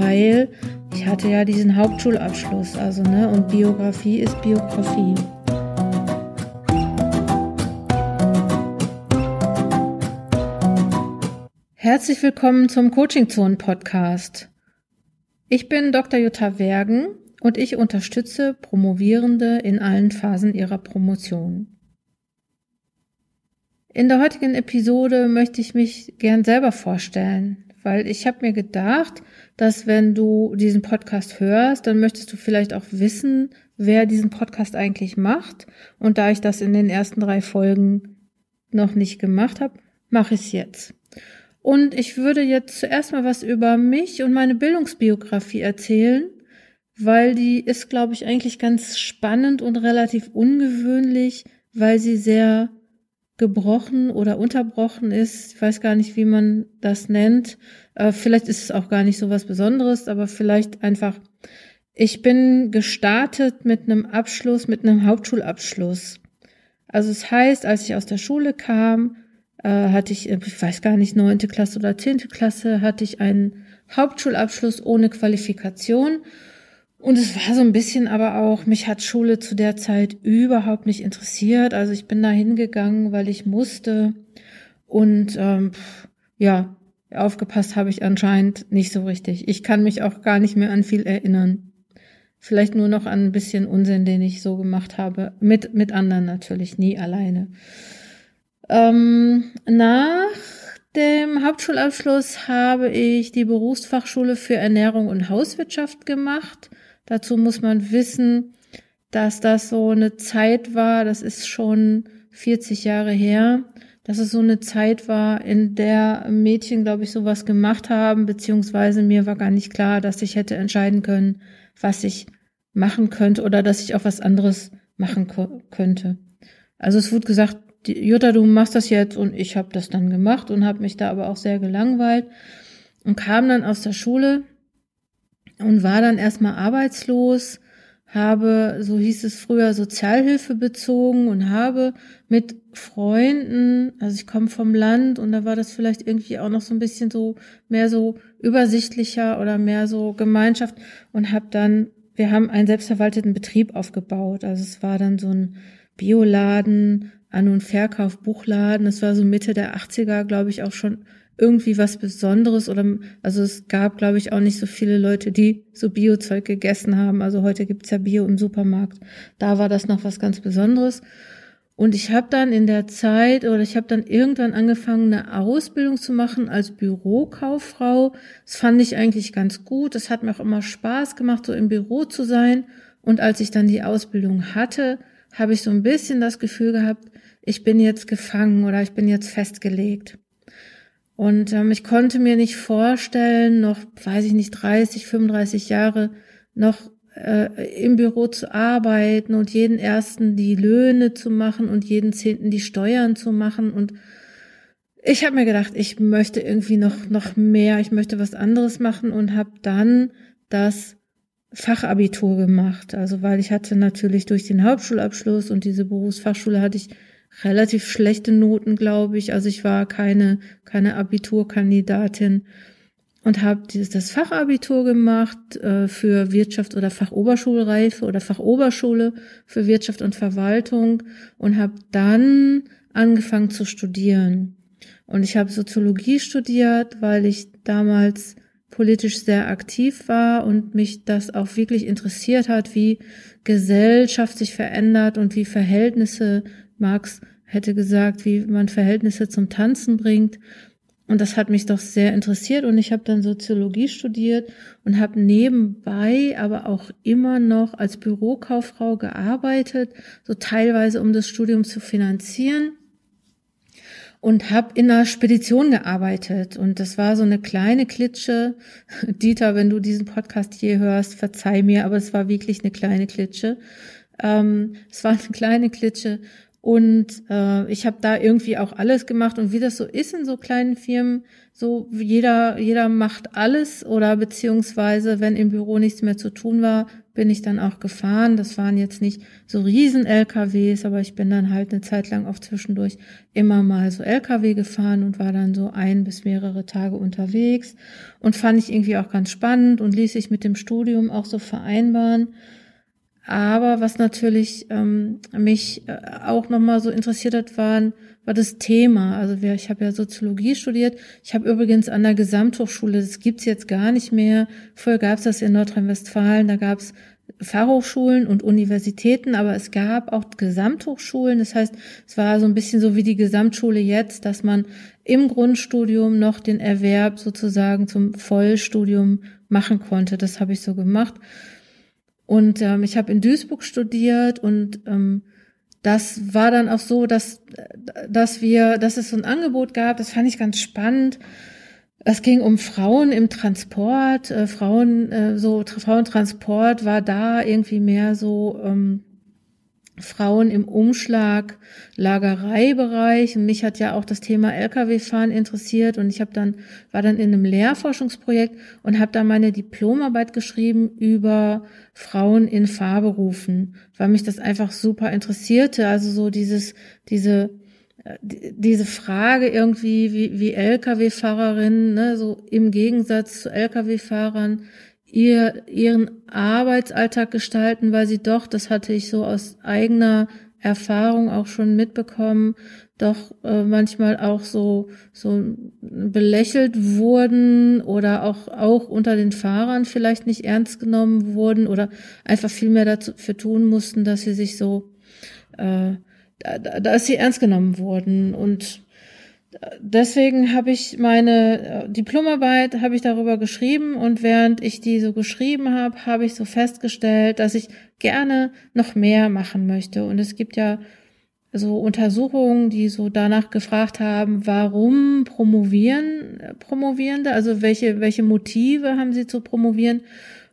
weil ich hatte ja diesen Hauptschulabschluss, also ne, und Biografie ist Biografie. Herzlich willkommen zum Coaching Zone Podcast. Ich bin Dr. Jutta Wergen und ich unterstütze Promovierende in allen Phasen ihrer Promotion. In der heutigen Episode möchte ich mich gern selber vorstellen, weil ich habe mir gedacht, dass wenn du diesen Podcast hörst, dann möchtest du vielleicht auch wissen, wer diesen Podcast eigentlich macht. Und da ich das in den ersten drei Folgen noch nicht gemacht habe, mache ich es jetzt. Und ich würde jetzt zuerst mal was über mich und meine Bildungsbiografie erzählen, weil die ist, glaube ich, eigentlich ganz spannend und relativ ungewöhnlich, weil sie sehr gebrochen oder unterbrochen ist. Ich weiß gar nicht, wie man das nennt. Äh, vielleicht ist es auch gar nicht so was Besonderes, aber vielleicht einfach, ich bin gestartet mit einem Abschluss, mit einem Hauptschulabschluss. Also es heißt, als ich aus der Schule kam, äh, hatte ich, ich weiß gar nicht, neunte Klasse oder zehnte Klasse, hatte ich einen Hauptschulabschluss ohne Qualifikation und es war so ein bisschen aber auch, mich hat Schule zu der Zeit überhaupt nicht interessiert. Also ich bin da hingegangen, weil ich musste. Und ähm, ja, aufgepasst habe ich anscheinend nicht so richtig. Ich kann mich auch gar nicht mehr an viel erinnern. Vielleicht nur noch an ein bisschen Unsinn, den ich so gemacht habe. Mit, mit anderen natürlich, nie alleine. Ähm, nach dem Hauptschulabschluss habe ich die Berufsfachschule für Ernährung und Hauswirtschaft gemacht. Dazu muss man wissen, dass das so eine Zeit war, das ist schon 40 Jahre her, dass es so eine Zeit war, in der Mädchen, glaube ich, sowas gemacht haben, beziehungsweise mir war gar nicht klar, dass ich hätte entscheiden können, was ich machen könnte oder dass ich auch was anderes machen könnte. Also es wurde gesagt, Jutta, du machst das jetzt und ich habe das dann gemacht und habe mich da aber auch sehr gelangweilt und kam dann aus der Schule und war dann erstmal arbeitslos, habe, so hieß es früher, Sozialhilfe bezogen und habe mit Freunden, also ich komme vom Land und da war das vielleicht irgendwie auch noch so ein bisschen so mehr so übersichtlicher oder mehr so Gemeinschaft und habe dann, wir haben einen selbstverwalteten Betrieb aufgebaut. Also es war dann so ein Bioladen, An- und Verkauf, Buchladen. Das war so Mitte der 80er, glaube ich, auch schon irgendwie was Besonderes oder also es gab, glaube ich, auch nicht so viele Leute, die so Biozeug gegessen haben. Also heute gibt's ja Bio im Supermarkt. Da war das noch was ganz Besonderes. Und ich habe dann in der Zeit oder ich habe dann irgendwann angefangen, eine Ausbildung zu machen als Bürokauffrau. Das fand ich eigentlich ganz gut. Das hat mir auch immer Spaß gemacht, so im Büro zu sein. Und als ich dann die Ausbildung hatte, habe ich so ein bisschen das Gefühl gehabt, ich bin jetzt gefangen oder ich bin jetzt festgelegt. Und ähm, ich konnte mir nicht vorstellen, noch, weiß ich nicht, 30, 35 Jahre noch äh, im Büro zu arbeiten und jeden ersten die Löhne zu machen und jeden zehnten die Steuern zu machen. Und ich habe mir gedacht, ich möchte irgendwie noch, noch mehr, ich möchte was anderes machen und habe dann das Fachabitur gemacht. Also weil ich hatte natürlich durch den Hauptschulabschluss und diese Berufsfachschule hatte ich relativ schlechte Noten, glaube ich. Also ich war keine, keine Abiturkandidatin und habe das Fachabitur gemacht äh, für Wirtschaft oder Fachoberschulreife oder Fachoberschule für Wirtschaft und Verwaltung und habe dann angefangen zu studieren. Und ich habe Soziologie studiert, weil ich damals politisch sehr aktiv war und mich das auch wirklich interessiert hat, wie Gesellschaft sich verändert und wie Verhältnisse Marx hätte gesagt, wie man Verhältnisse zum Tanzen bringt. Und das hat mich doch sehr interessiert und ich habe dann Soziologie studiert und habe nebenbei aber auch immer noch als Bürokauffrau gearbeitet, so teilweise um das Studium zu finanzieren und habe in einer Spedition gearbeitet und das war so eine kleine Klitsche. Dieter, wenn du diesen Podcast hier hörst, verzeih mir, aber es war wirklich eine kleine Klitsche. Ähm, es war eine kleine Klitsche Und äh, ich habe da irgendwie auch alles gemacht. Und wie das so ist in so kleinen Firmen, so jeder, jeder macht alles oder beziehungsweise, wenn im Büro nichts mehr zu tun war, bin ich dann auch gefahren. Das waren jetzt nicht so riesen LKWs, aber ich bin dann halt eine Zeit lang auch zwischendurch immer mal so LKW gefahren und war dann so ein bis mehrere Tage unterwegs und fand ich irgendwie auch ganz spannend und ließ sich mit dem Studium auch so vereinbaren. Aber was natürlich ähm, mich äh, auch nochmal so interessiert hat, waren, war das Thema. Also wir, ich habe ja Soziologie studiert. Ich habe übrigens an der Gesamthochschule, das gibt's jetzt gar nicht mehr. Vorher gab's das in Nordrhein-Westfalen, da gab's Fachhochschulen und Universitäten, aber es gab auch Gesamthochschulen. Das heißt, es war so ein bisschen so wie die Gesamtschule jetzt, dass man im Grundstudium noch den Erwerb sozusagen zum Vollstudium machen konnte. Das habe ich so gemacht. Und ähm, ich habe in Duisburg studiert und ähm, das war dann auch so, dass, dass wir, dass es so ein Angebot gab, das fand ich ganz spannend. Es ging um Frauen im Transport, äh, Frauen, äh, so Frauentransport war da irgendwie mehr so ähm, Frauen im Umschlag, Lagereibereich. Und mich hat ja auch das Thema Lkw-Fahren interessiert. Und ich habe dann, war dann in einem Lehrforschungsprojekt und habe da meine Diplomarbeit geschrieben über Frauen in Fahrberufen, weil mich das einfach super interessierte. Also so dieses, diese, äh, diese Frage irgendwie, wie, wie Lkw-Fahrerinnen, ne, so im Gegensatz zu Lkw-Fahrern, ihr, ihren Arbeitsalltag gestalten, weil sie doch, das hatte ich so aus eigener Erfahrung auch schon mitbekommen, doch äh, manchmal auch so so belächelt wurden oder auch auch unter den Fahrern vielleicht nicht ernst genommen wurden oder einfach viel mehr dafür tun mussten, dass sie sich so äh, dass sie ernst genommen wurden. Und deswegen habe ich meine äh, Diplomarbeit habe ich darüber geschrieben und während ich die so geschrieben habe, habe ich so festgestellt, dass ich gerne noch mehr machen möchte. Und es gibt ja so Untersuchungen, die so danach gefragt haben, warum promovieren äh, Promovierende, also welche welche Motive haben sie zu promovieren?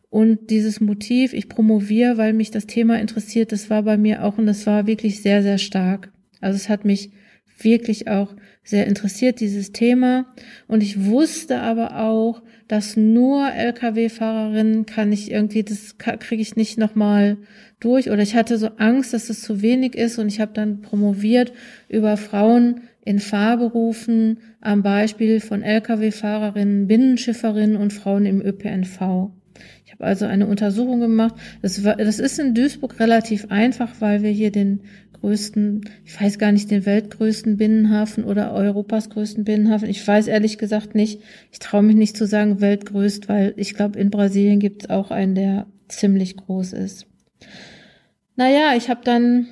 Und dieses Motiv, ich promoviere, weil mich das Thema interessiert, das war bei mir auch und das war wirklich sehr sehr stark. Also es hat mich wirklich auch sehr interessiert, dieses Thema. Und ich wusste aber auch, dass nur Lkw-Fahrerinnen kann ich irgendwie, das kriege ich nicht nochmal durch. Oder ich hatte so Angst, dass es zu wenig ist. Und ich habe dann promoviert über Frauen in Fahrberufen am Beispiel von Lkw-Fahrerinnen, Binnenschifferinnen und Frauen im ÖPNV. Ich habe also eine Untersuchung gemacht. Das, war, das ist in Duisburg relativ einfach, weil wir hier den größten, ich weiß gar nicht, den weltgrößten Binnenhafen oder Europas größten Binnenhafen. Ich weiß ehrlich gesagt nicht. Ich traue mich nicht zu sagen weltgrößt, weil ich glaube, in Brasilien gibt es auch einen, der ziemlich groß ist. Naja, ich habe dann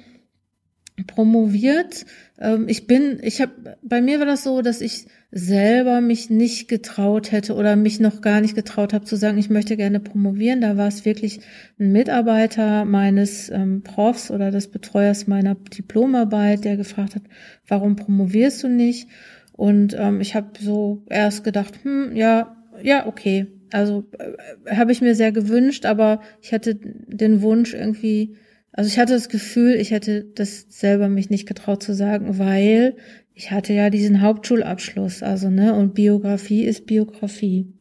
promoviert. Ähm, ich bin, ich habe, bei mir war das so, dass ich selber mich nicht getraut hätte oder mich noch gar nicht getraut habe zu sagen, ich möchte gerne promovieren. Da war es wirklich ein Mitarbeiter meines ähm, Profs oder des Betreuers meiner Diplomarbeit, der gefragt hat, warum promovierst du nicht? Und ähm, ich habe so erst gedacht, hm, ja, ja, okay. Also äh, habe ich mir sehr gewünscht, aber ich hatte den Wunsch irgendwie, also ich hatte das Gefühl, ich hätte das selber mich nicht getraut zu sagen, weil ich hatte ja diesen Hauptschulabschluss, also ne, und Biografie ist Biografie.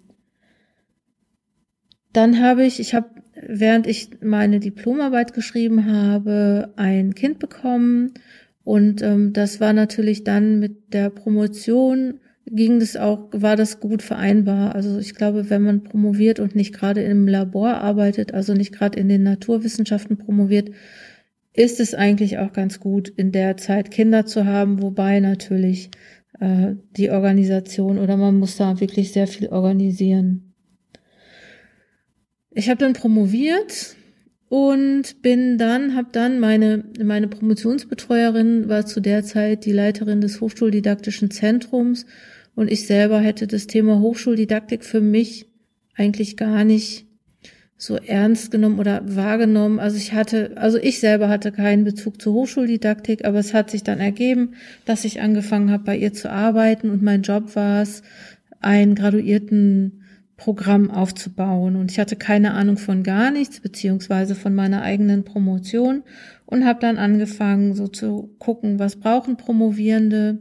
Dann habe ich, ich habe, während ich meine Diplomarbeit geschrieben habe, ein Kind bekommen und ähm, das war natürlich dann mit der Promotion ging das auch, war das gut vereinbar. Also ich glaube, wenn man promoviert und nicht gerade im Labor arbeitet, also nicht gerade in den Naturwissenschaften promoviert, ist es eigentlich auch ganz gut, in der Zeit Kinder zu haben, wobei natürlich äh, die Organisation oder man muss da wirklich sehr viel organisieren. Ich habe dann promoviert und bin dann, habe dann meine meine Promotionsbetreuerin war zu der Zeit die Leiterin des Hochschuldidaktischen Zentrums und ich selber hätte das Thema Hochschuldidaktik für mich eigentlich gar nicht so ernst genommen oder wahrgenommen. Also ich hatte, also ich selber hatte keinen Bezug zur Hochschuldidaktik, aber es hat sich dann ergeben, dass ich angefangen habe, bei ihr zu arbeiten und mein Job war es, einen graduierten Programm aufzubauen. Und ich hatte keine Ahnung von gar nichts, beziehungsweise von meiner eigenen Promotion und habe dann angefangen, so zu gucken, was brauchen Promovierende.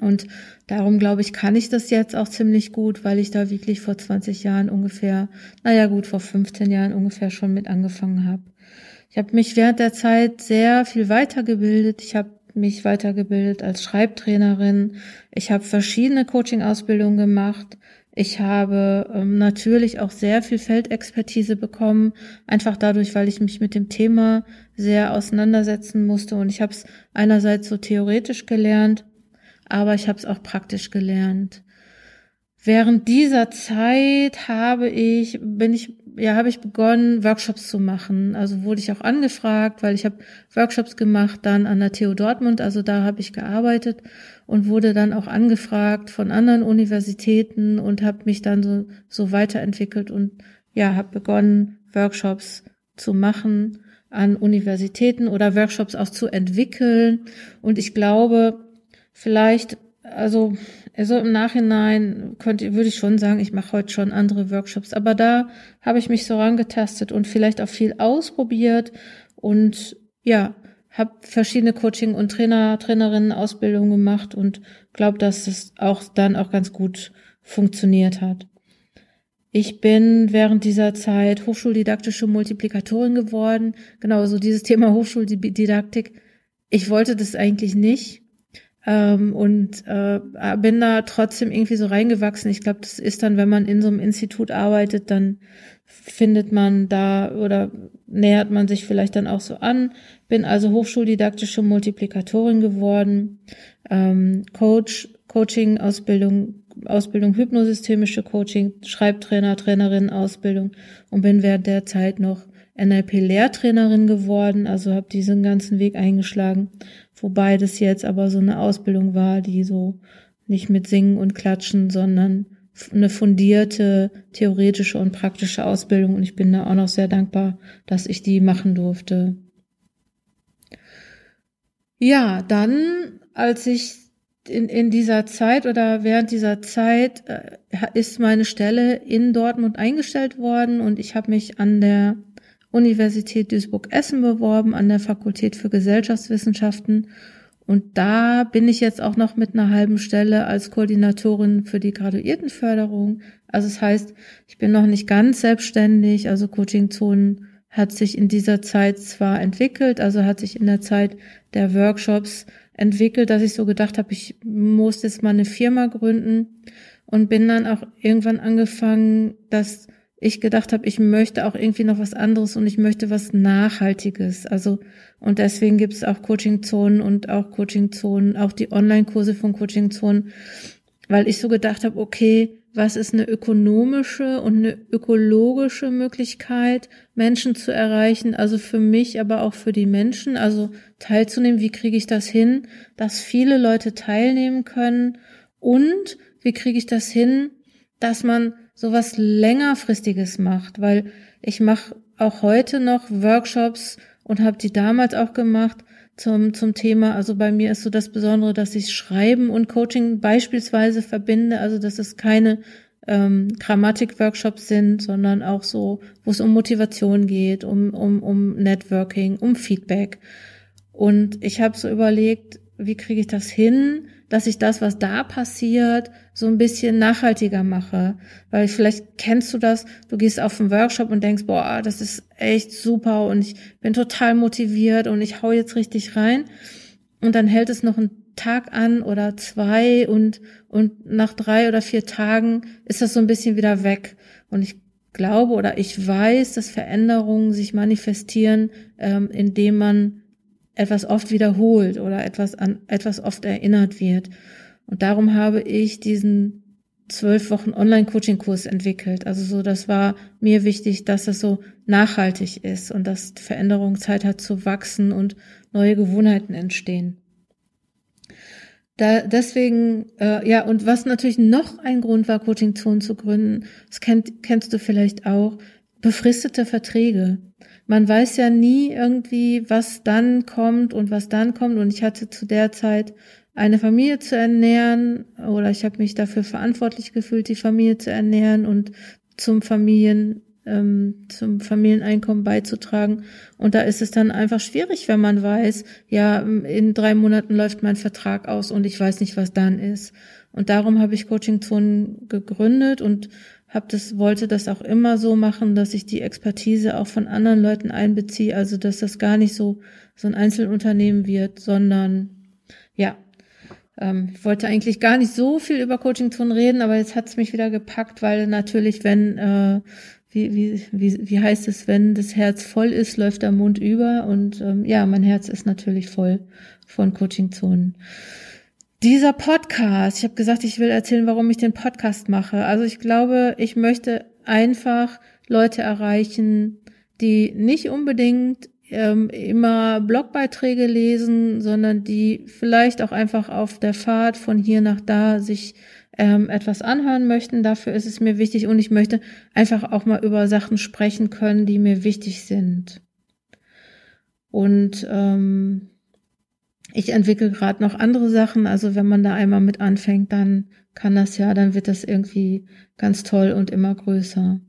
Und darum glaube ich, kann ich das jetzt auch ziemlich gut, weil ich da wirklich vor 20 Jahren ungefähr, naja gut, vor 15 Jahren ungefähr schon mit angefangen habe. Ich habe mich während der Zeit sehr viel weitergebildet. Ich habe mich weitergebildet als Schreibtrainerin. Ich habe verschiedene Coaching-Ausbildungen gemacht. Ich habe ähm, natürlich auch sehr viel Feldexpertise bekommen, einfach dadurch, weil ich mich mit dem Thema sehr auseinandersetzen musste. Und ich habe es einerseits so theoretisch gelernt, aber ich habe es auch praktisch gelernt. Während dieser Zeit habe ich, bin ich ja, habe ich begonnen, Workshops zu machen. Also wurde ich auch angefragt, weil ich habe Workshops gemacht dann an der TU Dortmund, also da habe ich gearbeitet und wurde dann auch angefragt von anderen Universitäten und habe mich dann so, so weiterentwickelt und ja, habe begonnen, Workshops zu machen an Universitäten oder Workshops auch zu entwickeln. Und ich glaube, vielleicht, also also im Nachhinein könnte, würde ich schon sagen, ich mache heute schon andere Workshops. Aber da habe ich mich so rangetastet und vielleicht auch viel ausprobiert und ja, habe verschiedene Coaching- und Trainer, Trainerinnen-Ausbildungen gemacht und glaube, dass es auch dann auch ganz gut funktioniert hat. Ich bin während dieser Zeit hochschuldidaktische Multiplikatorin geworden. Genau, so dieses Thema Hochschuldidaktik. Ich wollte das eigentlich nicht ähm, und äh, bin da trotzdem irgendwie so reingewachsen. Ich glaube, das ist dann, wenn man in so einem Institut arbeitet, dann findet man da oder nähert man sich vielleicht dann auch so an. Bin also hochschuldidaktische Multiplikatorin geworden, ähm, Coach, Coaching, Ausbildung, hypnosystemische Coaching, Schreibtrainer, Trainerin, Ausbildung und bin während der Zeit noch NLP-Lehrtrainerin geworden, also habe diesen ganzen Weg eingeschlagen Wobei das jetzt aber so eine Ausbildung war, die so nicht mit Singen und Klatschen, sondern eine fundierte theoretische und praktische Ausbildung. Und ich bin da auch noch sehr dankbar, dass ich die machen durfte. Ja, dann, als ich in, in dieser Zeit oder während dieser Zeit äh, ist meine Stelle in Dortmund eingestellt worden und ich habe mich an der Universität Duisburg-Essen beworben, an der Fakultät für Gesellschaftswissenschaften. Und da bin ich jetzt auch noch mit einer halben Stelle als Koordinatorin für die Graduiertenförderung. Also es das heißt, ich bin noch nicht ganz selbstständig. Also Coaching Zonen hat sich in dieser Zeit zwar entwickelt, also hat sich in der Zeit der Workshops entwickelt, dass ich so gedacht habe, ich muss jetzt mal eine Firma gründen und bin dann auch irgendwann angefangen, das ich gedacht habe, ich möchte auch irgendwie noch was anderes und ich möchte was Nachhaltiges. Also, und deswegen gibt es auch Coaching-Zonen und auch Coaching-Zonen, auch die Online-Kurse von Coaching-Zonen, weil ich so gedacht habe, okay, was ist eine ökonomische und eine ökologische Möglichkeit, Menschen zu erreichen, also für mich, aber auch für die Menschen, also teilzunehmen, wie kriege ich das hin, dass viele Leute teilnehmen können und wie kriege ich das hin, dass man sowas längerfristiges macht, weil ich mache auch heute noch Workshops und habe die damals auch gemacht zum, zum Thema. Also bei mir ist so das Besondere, dass ich Schreiben und Coaching beispielsweise verbinde, also dass es keine ähm, Grammatik-Workshops sind, sondern auch so, wo es um Motivation geht, um, um, um Networking, um Feedback. Und ich habe so überlegt, wie kriege ich das hin, dass ich das, was da passiert, so ein bisschen nachhaltiger mache. Weil vielleicht kennst du das, du gehst auf einen Workshop und denkst, boah, das ist echt super und ich bin total motiviert und ich hau jetzt richtig rein. Und dann hält es noch einen Tag an oder zwei und, und nach drei oder vier Tagen ist das so ein bisschen wieder weg. Und ich glaube oder ich weiß, dass Veränderungen sich manifestieren, ähm, indem man etwas oft wiederholt oder etwas an etwas oft erinnert wird. Und darum habe ich diesen zwölf Wochen Online-Coaching-Kurs entwickelt. Also so, das war mir wichtig, dass das so nachhaltig ist und dass Veränderung Zeit hat zu wachsen und neue Gewohnheiten entstehen. Da, deswegen, äh, ja, und was natürlich noch ein Grund war, Coaching-Zonen zu gründen, das kennt, kennst du vielleicht auch, befristete Verträge man weiß ja nie irgendwie, was dann kommt und was dann kommt. Und ich hatte zu der Zeit eine Familie zu ernähren oder ich habe mich dafür verantwortlich gefühlt, die Familie zu ernähren und zum Familien ähm, zum Familieneinkommen beizutragen. Und da ist es dann einfach schwierig, wenn man weiß, ja, in drei Monaten läuft mein Vertrag aus und ich weiß nicht, was dann ist. Und darum habe ich Coaching Zonen gegründet und habe das wollte das auch immer so machen, dass ich die Expertise auch von anderen Leuten einbeziehe, also dass das gar nicht so so ein Einzelunternehmen wird, sondern ja, ähm, ich wollte eigentlich gar nicht so viel über Coaching Zonen reden, aber jetzt hat es mich wieder gepackt, weil natürlich, wenn äh, wie, wie, wie, wie heißt es, wenn das Herz voll ist, läuft der Mund über. Und ähm, ja, mein Herz ist natürlich voll von Coaching-Zonen. Dieser Podcast, ich habe gesagt, ich will erzählen, warum ich den Podcast mache. Also ich glaube, ich möchte einfach Leute erreichen, die nicht unbedingt ähm, immer Blogbeiträge lesen, sondern die vielleicht auch einfach auf der Fahrt von hier nach da sich ähm, etwas anhören möchten. Dafür ist es mir wichtig und ich möchte einfach auch mal über Sachen sprechen können, die mir wichtig sind. Und ähm, ich entwickle gerade noch andere Sachen. Also wenn man da einmal mit anfängt, dann kann das ja, dann wird das irgendwie ganz toll und immer größer.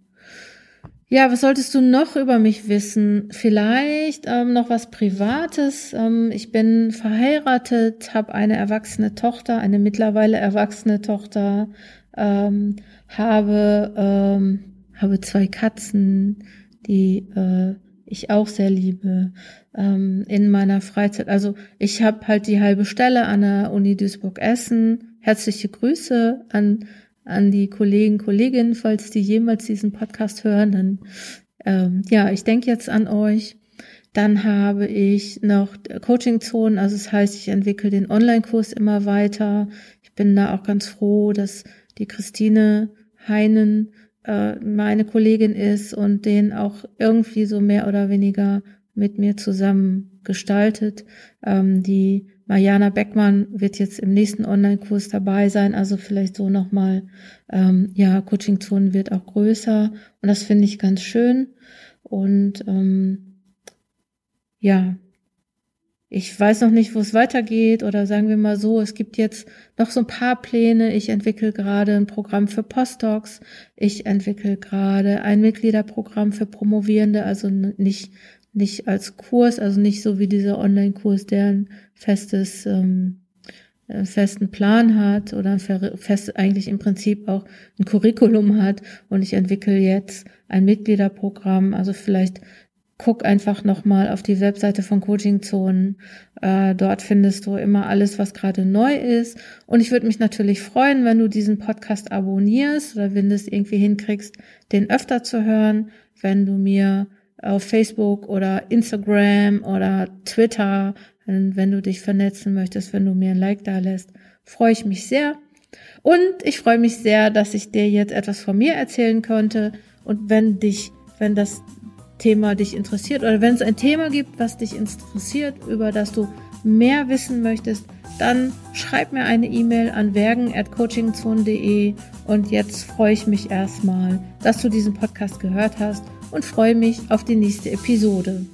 Ja, was solltest du noch über mich wissen? Vielleicht ähm, noch was Privates. Ähm, ich bin verheiratet, habe eine erwachsene Tochter, eine mittlerweile erwachsene Tochter, ähm, habe ähm, habe zwei Katzen, die äh, ich auch sehr liebe ähm, in meiner Freizeit. Also ich habe halt die halbe Stelle an der Uni Duisburg-Essen. Herzliche Grüße an an die Kollegen, Kolleginnen, falls die jemals diesen Podcast hören, dann ähm, ja, ich denke jetzt an euch. Dann habe ich noch Coaching-Zonen, also das heißt, ich entwickle den Online-Kurs immer weiter. Ich bin da auch ganz froh, dass die Christine Heinen äh, meine Kollegin ist und den auch irgendwie so mehr oder weniger mit mir zusammen gestaltet. Ähm, die Mariana Beckmann wird jetzt im nächsten Online-Kurs dabei sein, also vielleicht so nochmal, ähm, ja, Coaching-Zonen wird auch größer und das finde ich ganz schön. Und ähm, ja, ich weiß noch nicht, wo es weitergeht oder sagen wir mal so, es gibt jetzt noch so ein paar Pläne. Ich entwickle gerade ein Programm für Postdocs. Ich entwickle gerade ein Mitgliederprogramm für Promovierende, also nicht nicht als Kurs, also nicht so wie dieser Online-Kurs, der ein festes, ähm, einen festen Plan hat oder fest, eigentlich im Prinzip auch ein Curriculum hat und ich entwickle jetzt ein Mitgliederprogramm, also vielleicht guck einfach nochmal auf die Webseite von Coaching Zonen. Äh, dort findest du immer alles, was gerade neu ist. Und ich würde mich natürlich freuen, wenn du diesen Podcast abonnierst oder wenn du es irgendwie hinkriegst, den öfter zu hören, wenn du mir auf Facebook oder Instagram oder Twitter, wenn du dich vernetzen möchtest, wenn du mir ein Like da lässt, freue ich mich sehr. Und ich freue mich sehr, dass ich dir jetzt etwas von mir erzählen konnte. Und wenn dich, wenn das Thema dich interessiert oder wenn es ein Thema gibt, was dich interessiert, über das du mehr wissen möchtest, dann schreib mir eine E-Mail an wergen@coachingzone.de und jetzt freue ich mich erstmal, dass du diesen Podcast gehört hast und freue mich auf die nächste Episode.